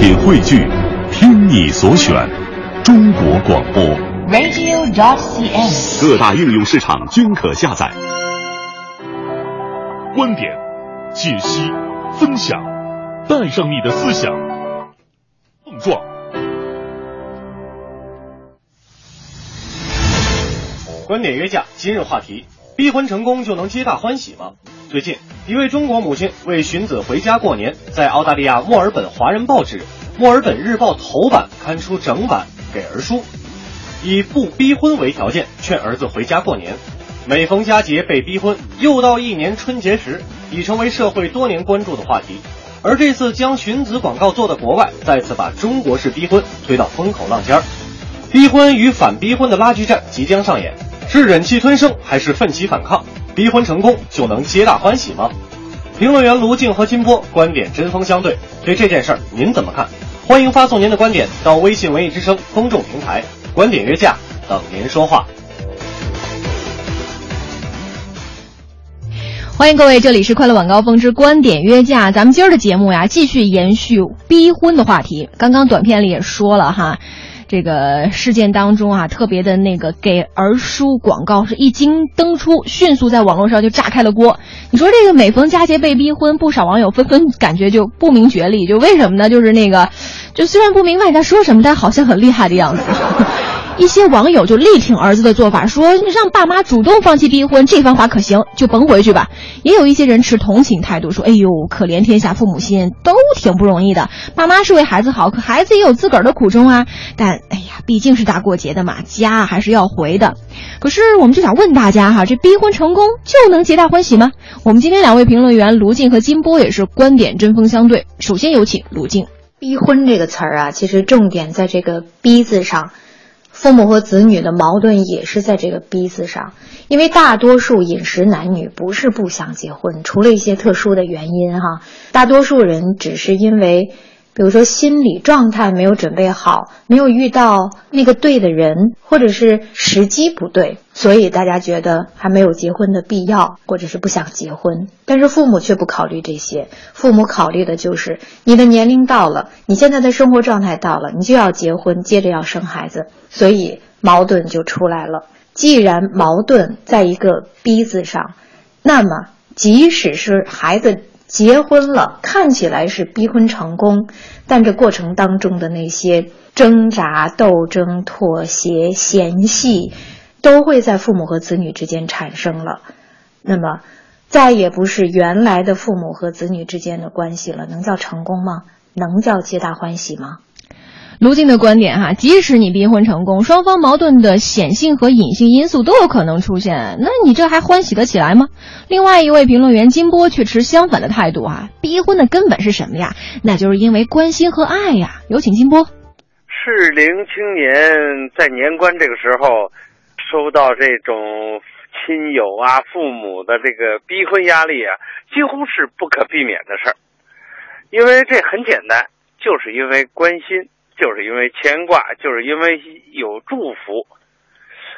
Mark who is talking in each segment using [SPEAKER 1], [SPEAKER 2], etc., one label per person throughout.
[SPEAKER 1] 品汇聚，听你所选，中国广播。
[SPEAKER 2] radio.cn。
[SPEAKER 1] 各大应用市场均可下载。
[SPEAKER 3] 观点、解析、分享，带上你的思想，碰撞。
[SPEAKER 4] 观点约架，今日话题：逼婚成功就能皆大欢喜吗？最近，一位中国母亲为寻子回家过年，在澳大利亚墨尔本华人报纸《墨尔本日报》头版刊出整版给儿书，以不逼婚为条件劝儿子回家过年。每逢佳节被逼婚，又到一年春节时，已成为社会多年关注的话题。而这次将寻子广告做到国外，再次把中国式逼婚推到风口浪尖儿。逼婚与反逼婚的拉锯战即将上演，是忍气吞声还是奋起反抗？逼婚成功就能皆大欢喜吗？评论员卢静和金波观点针锋相对，对这件事儿您怎么看？欢迎发送您的观点到微信文艺之声公众平台，观点约架等您说话。
[SPEAKER 5] 欢迎各位，这里是快乐晚高峰之观点约架。咱们今儿的节目呀，继续延续逼婚的话题。刚刚短片里也说了哈，这个事件当中啊，特别的那个给儿书广告是一经登出，迅速在网络上就炸开了锅。你说这个每逢佳节被逼婚，不少网友纷纷感觉就不明觉厉，就为什么呢？就是那个，就虽然不明白他说什么，但好像很厉害的样子。一些网友就力挺儿子的做法，说让爸妈主动放弃逼婚，这方法可行，就甭回去吧。也有一些人持同情态度，说：“哎呦，可怜天下父母心，都挺不容易的。爸妈是为孩子好，可孩子也有自个儿的苦衷啊。但哎呀，毕竟是大过节的嘛，家还是要回的。可是我们就想问大家哈，这逼婚成功就能皆大欢喜吗？我们今天两位评论员卢静和金波也是观点针锋相对。首先有请卢静。
[SPEAKER 6] 逼婚这个词儿啊，其实重点在这个“逼”字上。父母和子女的矛盾也是在这个“逼”字上，因为大多数饮食男女不是不想结婚，除了一些特殊的原因哈，大多数人只是因为，比如说心理状态没有准备好，没有遇到那个对的人，或者是时机不对，所以大家觉得还没有结婚的必要，或者是不想结婚。但是父母却不考虑这些，父母考虑的就是你的年龄到了，你现在的生活状态到了，你就要结婚，接着要生孩子。所以矛盾就出来了。既然矛盾在一个“逼”字上，那么即使是孩子结婚了，看起来是逼婚成功，但这过程当中的那些挣扎、斗争、妥协、嫌隙，都会在父母和子女之间产生了。那么，再也不是原来的父母和子女之间的关系了，能叫成功吗？能叫皆大欢喜吗？
[SPEAKER 5] 卢静的观点哈，即使你逼婚成功，双方矛盾的显性和隐性因素都有可能出现，那你这还欢喜得起来吗？另外一位评论员金波却持相反的态度啊，逼婚的根本是什么呀？那就是因为关心和爱呀。有请金波。
[SPEAKER 7] 适龄青年在年关这个时候，收到这种亲友啊、父母的这个逼婚压力啊，几乎是不可避免的事儿，因为这很简单，就是因为关心。就是因为牵挂，就是因为有祝福。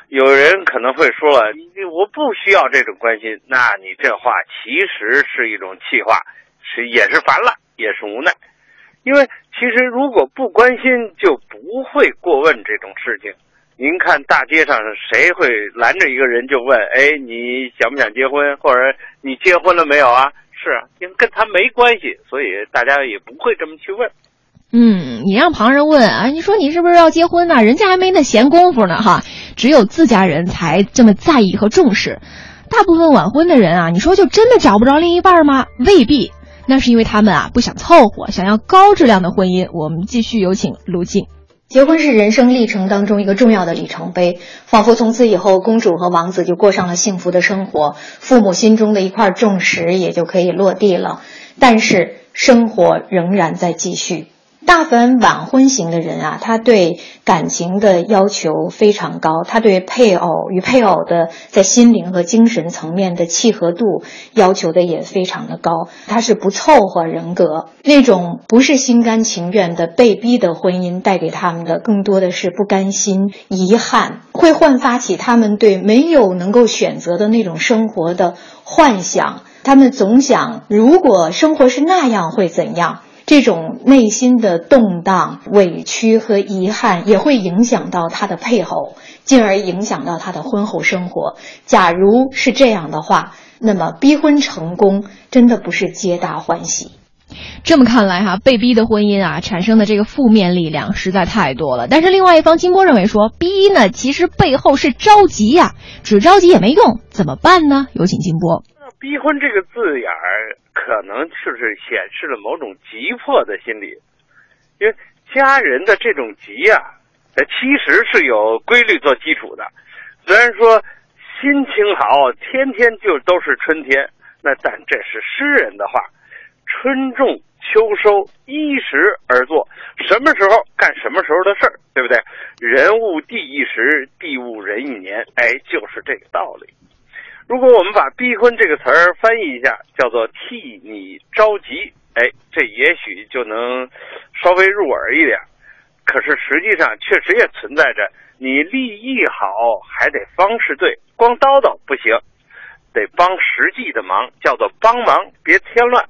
[SPEAKER 7] 有人可能会说了，我不需要这种关心，那你这话其实是一种气话，是也是烦了，也是无奈。因为其实如果不关心，就不会过问这种事情。您看大街上谁会拦着一个人就问，哎，你想不想结婚，或者你结婚了没有啊？是啊，因为跟他没关系，所以大家也不会这么去问。
[SPEAKER 5] 嗯，你让旁人问啊，你说你是不是要结婚呢、人家还没那闲工夫呢哈。只有自家人才这么在意和重视。大部分晚婚的人啊，你说就真的找不着另一半吗？未必，那是因为他们啊不想凑合，想要高质量的婚姻。我们继续有请卢静。
[SPEAKER 6] 结婚是人生历程当中一个重要的里程碑，仿佛从此以后，公主和王子就过上了幸福的生活，父母心中的一块重石也就可以落地了。但是生活仍然在继续。大凡晚婚型的人啊，他对感情的要求非常高，他对配偶与配偶的在心灵和精神层面的契合度要求的也非常的高。他是不凑合人格，那种不是心甘情愿的被逼的婚姻，带给他们的更多的是不甘心、遗憾，会焕发起他们对没有能够选择的那种生活的幻想。他们总想，如果生活是那样，会怎样？这种内心的动荡、委屈和遗憾也会影响到他的配偶，进而影响到他的婚后生活。假如是这样的话，那么逼婚成功真的不是皆大欢喜。
[SPEAKER 5] 这么看来哈，被逼的婚姻啊，产生的这个负面力量实在太多了。但是另外一方，金波认为说，逼呢其实背后是着急呀，只着急也没用，怎么办呢？有请金波。
[SPEAKER 7] 逼婚这个字眼儿，可能就是显示了某种急迫的心理，因为家人的这种急呀，呃，其实是有规律做基础的。虽然说心情好，天天就都是春天，那但这是诗人的话。春种秋收，依时而作，什么时候干什么时候的事儿，对不对？人物地一时，地物人一年，哎，就是这个道理。如果我们把“逼婚”这个词儿翻译一下，叫做替你着急，哎，这也许就能稍微入耳一点。可是实际上，确实也存在着你利益好，还得方式对，光叨叨不行，得帮实际的忙，叫做帮忙，别添乱。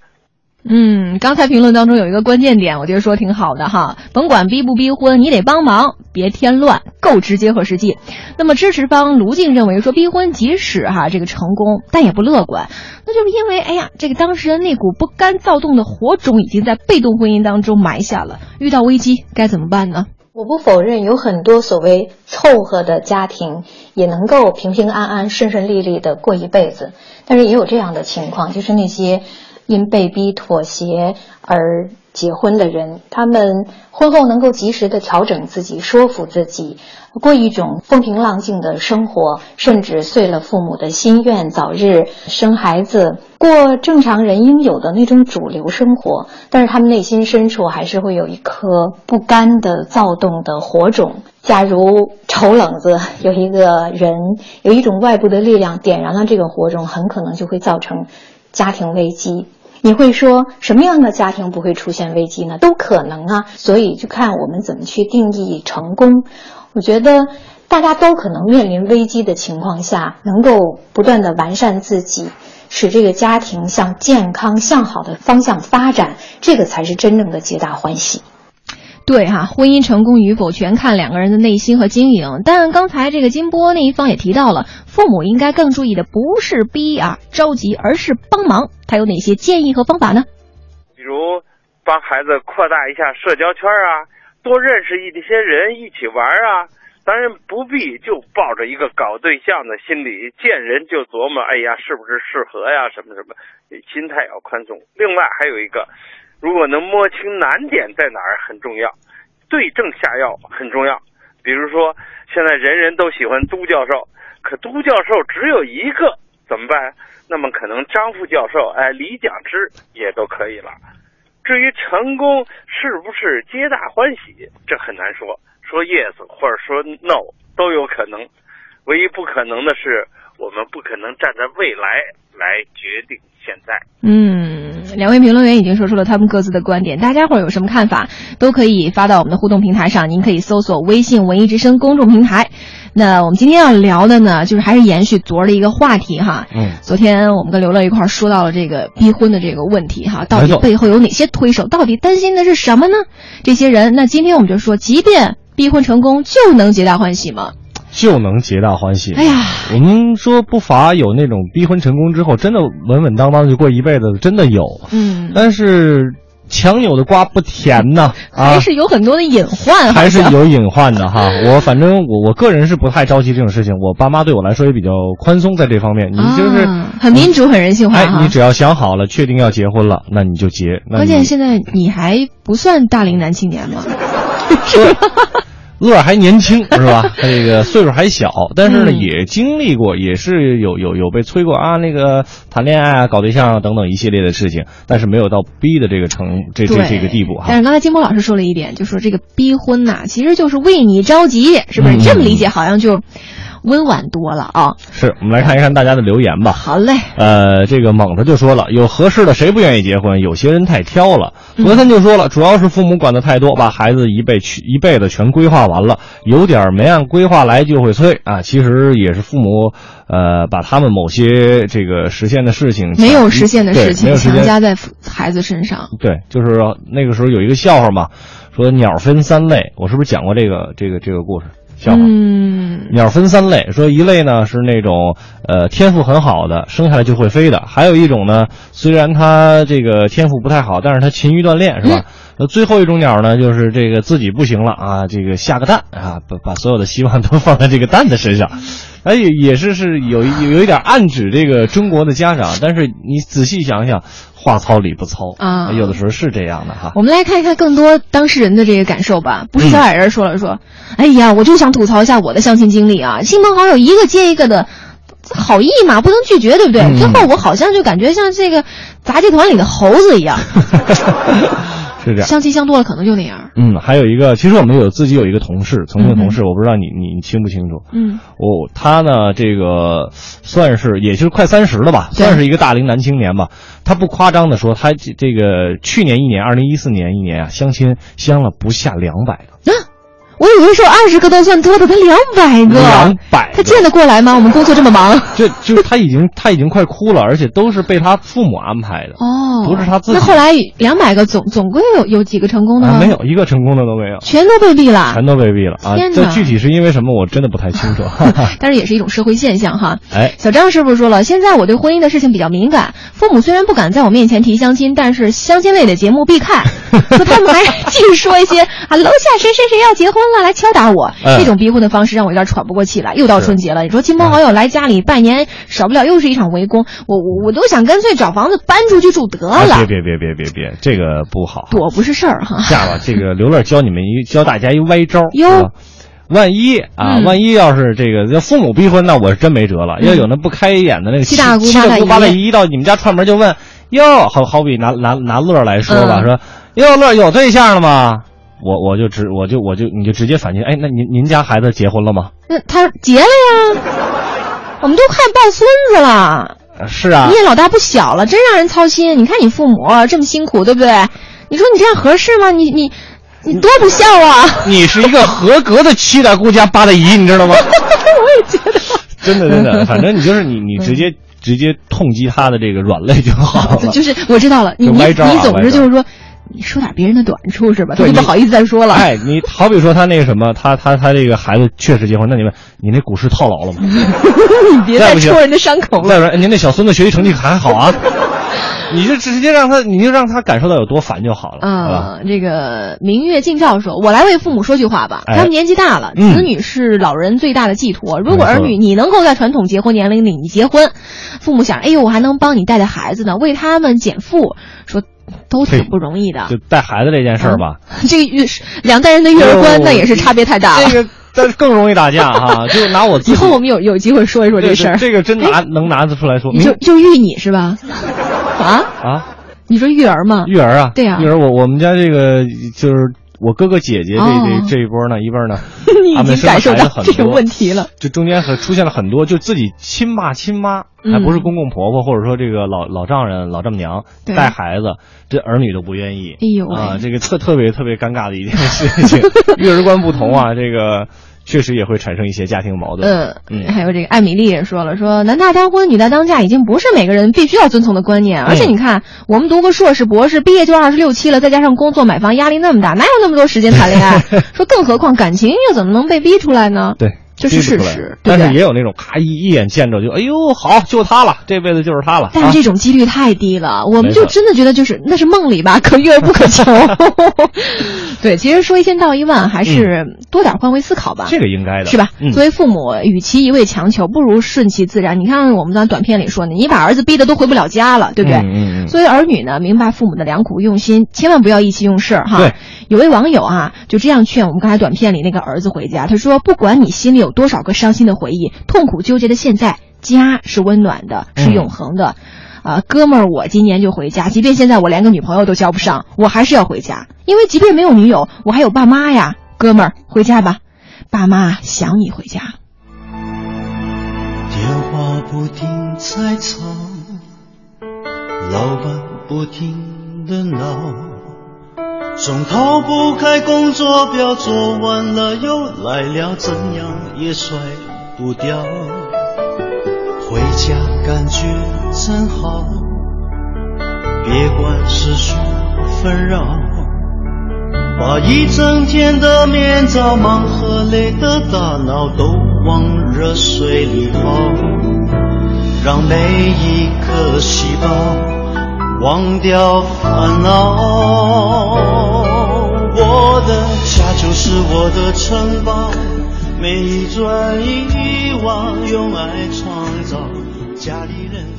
[SPEAKER 5] 嗯，刚才评论当中有一个关键点，我觉得说挺好的哈。甭管逼不逼婚，你得帮忙，别添乱，够直接和实际。那么支持方卢静认为说，逼婚即使哈这个成功，但也不乐观。那就是因为哎呀，这个当事人那股不甘躁动的火种已经在被动婚姻当中埋下了。遇到危机该怎么办呢？
[SPEAKER 6] 我不否认有很多所谓凑合的家庭也能够平平安安、顺顺利利的过一辈子，但是也有这样的情况，就是那些。因被逼妥协而结婚的人，他们婚后能够及时的调整自己，说服自己，过一种风平浪静的生活，甚至遂了父母的心愿，早日生孩子，过正常人应有的那种主流生活。但是他们内心深处还是会有一颗不甘的躁动的火种。假如丑冷子有一个人，有一种外部的力量点燃了这个火种，很可能就会造成。家庭危机，你会说什么样的家庭不会出现危机呢？都可能啊，所以就看我们怎么去定义成功。我觉得大家都可能面临危机的情况下，能够不断的完善自己，使这个家庭向健康向好的方向发展，这个才是真正的皆大欢喜。
[SPEAKER 5] 对哈，婚姻成功与否全看两个人的内心和经营。但刚才这个金波那一方也提到了，父母应该更注意的不是逼啊着急，而是帮忙。他有哪些建议和方法呢？
[SPEAKER 7] 比如帮孩子扩大一下社交圈啊，多认识一些人一起玩啊。当然不必就抱着一个搞对象的心理，见人就琢磨，哎呀，是不是适合呀？什么什么，心态要宽松。另外还有一个。如果能摸清难点在哪儿很重要，对症下药很重要。比如说，现在人人都喜欢都教授，可都教授只有一个，怎么办？那么可能张副教授、哎李讲之也都可以了。至于成功是不是皆大欢喜，这很难说，说 yes 或者说 no 都有可能。唯一不可能的是，我们不可能站在未来来决定现在。
[SPEAKER 5] 嗯。两位评论员已经说出了他们各自的观点，大家伙有什么看法，都可以发到我们的互动平台上。您可以搜索微信“文艺之声”公众平台。那我们今天要聊的呢，就是还是延续昨儿的一个话题哈。
[SPEAKER 2] 嗯。
[SPEAKER 5] 昨天我们跟刘乐一块儿说到了这个逼婚的这个问题哈，到底背后有哪些推手？到底担心的是什么呢？这些人，那今天我们就说，即便逼婚成功，就能皆大欢喜吗？
[SPEAKER 2] 就能皆大欢喜。
[SPEAKER 5] 哎呀，
[SPEAKER 2] 我们说不乏有那种逼婚成功之后真的稳稳当当就过一辈子的，真的有。
[SPEAKER 5] 嗯，
[SPEAKER 2] 但是强扭的瓜不甜呐，
[SPEAKER 5] 还是有很多的隐患，
[SPEAKER 2] 还是有隐患的哈。我反正我我个人是不太着急这种事情，我爸妈对我来说也比较宽松在这方面。你就是
[SPEAKER 5] 很民主、很人性化。
[SPEAKER 2] 哎，你只要想好了，确定要结婚了，那你就结。
[SPEAKER 5] 关键现在你还不算大龄男青年吗？
[SPEAKER 2] 是。乐还年轻 是吧？这个岁数还小，但是呢，也经历过，也是有有有被催过啊，那个谈恋爱啊、搞对象啊等等一系列的事情，但是没有到逼的这个程这这这个地步哈。
[SPEAKER 5] 但是刚才金波老师说了一点，就说这个逼婚呐，其实就是为你着急，是不是？这么理解好像就。温婉多了啊。
[SPEAKER 2] 是我们来看一看大家的留言吧。
[SPEAKER 5] 好嘞，
[SPEAKER 2] 呃，这个猛子就说了，有合适的谁不愿意结婚？有些人太挑了。罗森就说了，主要是父母管的太多，把孩子一辈去一辈子全规划完了，有点没按规划来就会催啊。其实也是父母，呃，把他们某些这个实现的事情
[SPEAKER 5] 没有实现的事情强加在孩子身上。
[SPEAKER 2] 对，就是那个时候有一个笑话嘛，说鸟分三类，我是不是讲过这个这个这个故事笑话？
[SPEAKER 5] 嗯，
[SPEAKER 2] 鸟分三类，说一类呢是那种呃天赋很好的，生下来就会飞的；还有一种呢，虽然它这个天赋不太好，但是它勤于锻炼，是吧？呃，最后一种鸟呢，就是这个自己不行了啊，这个下个蛋啊，把把所有的希望都放在这个蛋的身上，哎，也也是是有有有一点暗指这个中国的家长，但是你仔细想想，话糙理不糙
[SPEAKER 5] 啊
[SPEAKER 2] 有的时候是这样的哈。
[SPEAKER 5] 我们来看一看更多当事人的这个感受吧。不是小矮人说了说，哎呀，我就想吐槽一下我的相亲经历啊，亲朋好友一个接一个的。好意嘛，不能拒绝，对不对？
[SPEAKER 2] 嗯
[SPEAKER 5] 最后我好像就感觉像这个杂技团里的猴子一样，
[SPEAKER 2] 是这样。
[SPEAKER 5] 相亲相多了可能就那样。
[SPEAKER 2] 嗯，还有一个，其实我们有自己有一个同事，曾经的同事，我不知道你你你清不清楚？
[SPEAKER 5] 嗯，
[SPEAKER 2] 哦，他呢，这个算是也就是快三十了吧，算是一个大龄男青年吧。他不夸张的说，他这这个去年一年，二零一四年一年啊，相亲相了不下两百个，
[SPEAKER 5] 我以为说二十个都算多的，他两百个，
[SPEAKER 2] 两百
[SPEAKER 5] 他见得过来吗？我们工作这么忙。
[SPEAKER 2] 这就他已经他已经快哭了，而且都是被他父母安排的，
[SPEAKER 5] 哦，
[SPEAKER 2] 不是他自己
[SPEAKER 5] 那后来两百个总总归有有几个成功的吗？
[SPEAKER 2] 啊，没，有一个成功的都没有，
[SPEAKER 5] 全都被毙了。
[SPEAKER 2] 全都被毙了啊这具体是因为什么，我真的不太清楚。
[SPEAKER 5] 但是也是一种社会现象哈。
[SPEAKER 2] 哎，
[SPEAKER 5] 小张师傅说了，现在我对婚姻的事情比较敏感，父母虽然不敢在我面前提相亲，但是相亲类的节目必看。说他们还继续说一些啊，楼下谁谁谁要结婚了，来敲打我。
[SPEAKER 2] 嗯
[SPEAKER 5] 这种逼婚的方式让我有点喘不过气来。又到春节了，你说亲朋好友来家里拜年，少不了又是一场围攻。我我我都想干脆找房子搬出去住得
[SPEAKER 2] 啊
[SPEAKER 5] 了，
[SPEAKER 2] 别别别别别别，这个不好。
[SPEAKER 5] 躲不是事儿哈。
[SPEAKER 2] 下吧，这个刘乐教你们一教大家一歪招，
[SPEAKER 5] 哟
[SPEAKER 2] 万一啊，
[SPEAKER 5] 嗯
[SPEAKER 2] 万一要是这个要父母逼婚，那我是真没辙了。要有那不开眼的那个
[SPEAKER 5] 七大姑八大姨
[SPEAKER 2] 八大姨到你们家串门就问，哟，好好比拿拿拿乐来说吧，
[SPEAKER 5] 嗯
[SPEAKER 2] 说哟乐有对象了吗？我我就直我就我就你就直接反击，哎，那您您家孩子结婚了吗？
[SPEAKER 5] 那他结了呀，我们都快抱孙子了。
[SPEAKER 2] 呃是啊
[SPEAKER 5] 你，也老大不小了，真让人操心。你看你父母这么辛苦，对不对？你说你这样合适吗？你你你多不孝啊！
[SPEAKER 2] 你是一个合格的七大姑家八大姨，你知道吗？
[SPEAKER 5] 我也觉得，
[SPEAKER 2] 真的真的，反正你就是你你直接直接痛击他的这个软肋就好了。
[SPEAKER 5] 就是我知道了，你你总
[SPEAKER 2] 歪招
[SPEAKER 5] 是就是说，你说点别人的短处是吧？他就不好意思再说了。
[SPEAKER 2] 哎，你好比说他那个什么，他他他这个孩子确实结婚，那你问你那股市套牢了吗？
[SPEAKER 5] 你别再戳人家伤口了。
[SPEAKER 2] 再说您那小孙子学习成绩还好啊，你就直接让他，你就让他感受到有多烦就好了，好吧？
[SPEAKER 5] 啊，这个明月近照说：“我来为父母说句话吧。
[SPEAKER 2] 哎
[SPEAKER 5] 他们年纪大了，
[SPEAKER 2] 嗯
[SPEAKER 5] 子女是老人最大的寄托。如果儿女你能够在传统结婚年龄里你结婚，父母想，哎呦，我还能帮你带带孩子呢，为他们减负，说都挺不容易的。
[SPEAKER 2] 就带孩子这件事儿吧，
[SPEAKER 5] 这个育两代人的育儿观那也是差别太大了。
[SPEAKER 2] 这个但是更容易打架哈。就拿我
[SPEAKER 5] 以后我们有有机会说一说这事儿。
[SPEAKER 2] 这个真拿能拿得出来说，
[SPEAKER 5] 你就就育你是吧？啊，
[SPEAKER 2] 啊，
[SPEAKER 5] 你说育儿吗？
[SPEAKER 2] 育儿啊，
[SPEAKER 5] 对啊
[SPEAKER 2] 育儿我我们家这个就是我哥哥姐姐这
[SPEAKER 5] 哦。
[SPEAKER 2] 这这一波呢，一 边呢，他们生的
[SPEAKER 5] 感受到
[SPEAKER 2] 孩子很多
[SPEAKER 5] 这个问题了。
[SPEAKER 2] 就中间很出现了很多，就自己亲爸亲妈，
[SPEAKER 5] 嗯
[SPEAKER 2] 还不是公公婆婆，或者说这个老老丈人、老丈母娘带孩子，这儿女都不愿意。
[SPEAKER 5] 哎呦喂。
[SPEAKER 2] 啊，这个特特别特别尴尬的一件事情，育儿观不同啊，这个确实也会产生一些家庭矛盾。
[SPEAKER 5] 嗯
[SPEAKER 2] 嗯
[SPEAKER 5] 还有这个艾米丽也说了，说男大当婚，女大当嫁，已经不是每个人必须要遵从的观念。而且你看，我们读个硕士、博士，毕业就二十六七了，再加上工作、买房，压力那么大，哪有那么多时间谈恋爱？说更何况感情又怎么能被逼出来呢？
[SPEAKER 2] 对，
[SPEAKER 5] 这是事实
[SPEAKER 2] 但是也有那种咔一一眼见着就哎呦好就他了，这辈子就是他了。
[SPEAKER 5] 但是这种几率太低了，我们就真的觉得就是那是梦里吧，可遇而不可求。对，其实说一千道一万，还是多点换位思考吧。
[SPEAKER 2] 啊这个应该的，
[SPEAKER 5] 是吧？
[SPEAKER 2] 嗯
[SPEAKER 5] 作为父母，与其一味强求，不如顺其自然。你看我们在短片里说的，你把儿子逼得都回不了家了，对不对？
[SPEAKER 2] 嗯嗯嗯
[SPEAKER 5] 作为儿女呢，明白父母的良苦用心，千万不要意气用事儿哈。
[SPEAKER 2] 对，
[SPEAKER 5] 有位网友啊，就这样劝我们刚才短片里那个儿子回家，他说：“不管你心里有多少个伤心的回忆，痛苦纠结的现在，家是温暖的，是
[SPEAKER 2] 嗯
[SPEAKER 5] 永恒的。啊，哥们儿，我今年就回家，即便现在我连个女朋友都交不上，我还是要回家，因为即便没有女友，我还有爸妈呀。哥们儿，回家吧，爸妈想你回家。
[SPEAKER 8] 电话不停在吵，老板不停的闹，总逃不开工作表，做完了又来了，怎样也甩不掉。回家感觉真好，别管世俗纷扰，把一整天的面罩、忙和累的大脑都往热水里泡，让每一颗细胞忘掉烦恼。我的家就是我的城堡。每一砖一瓦，用爱创家里人。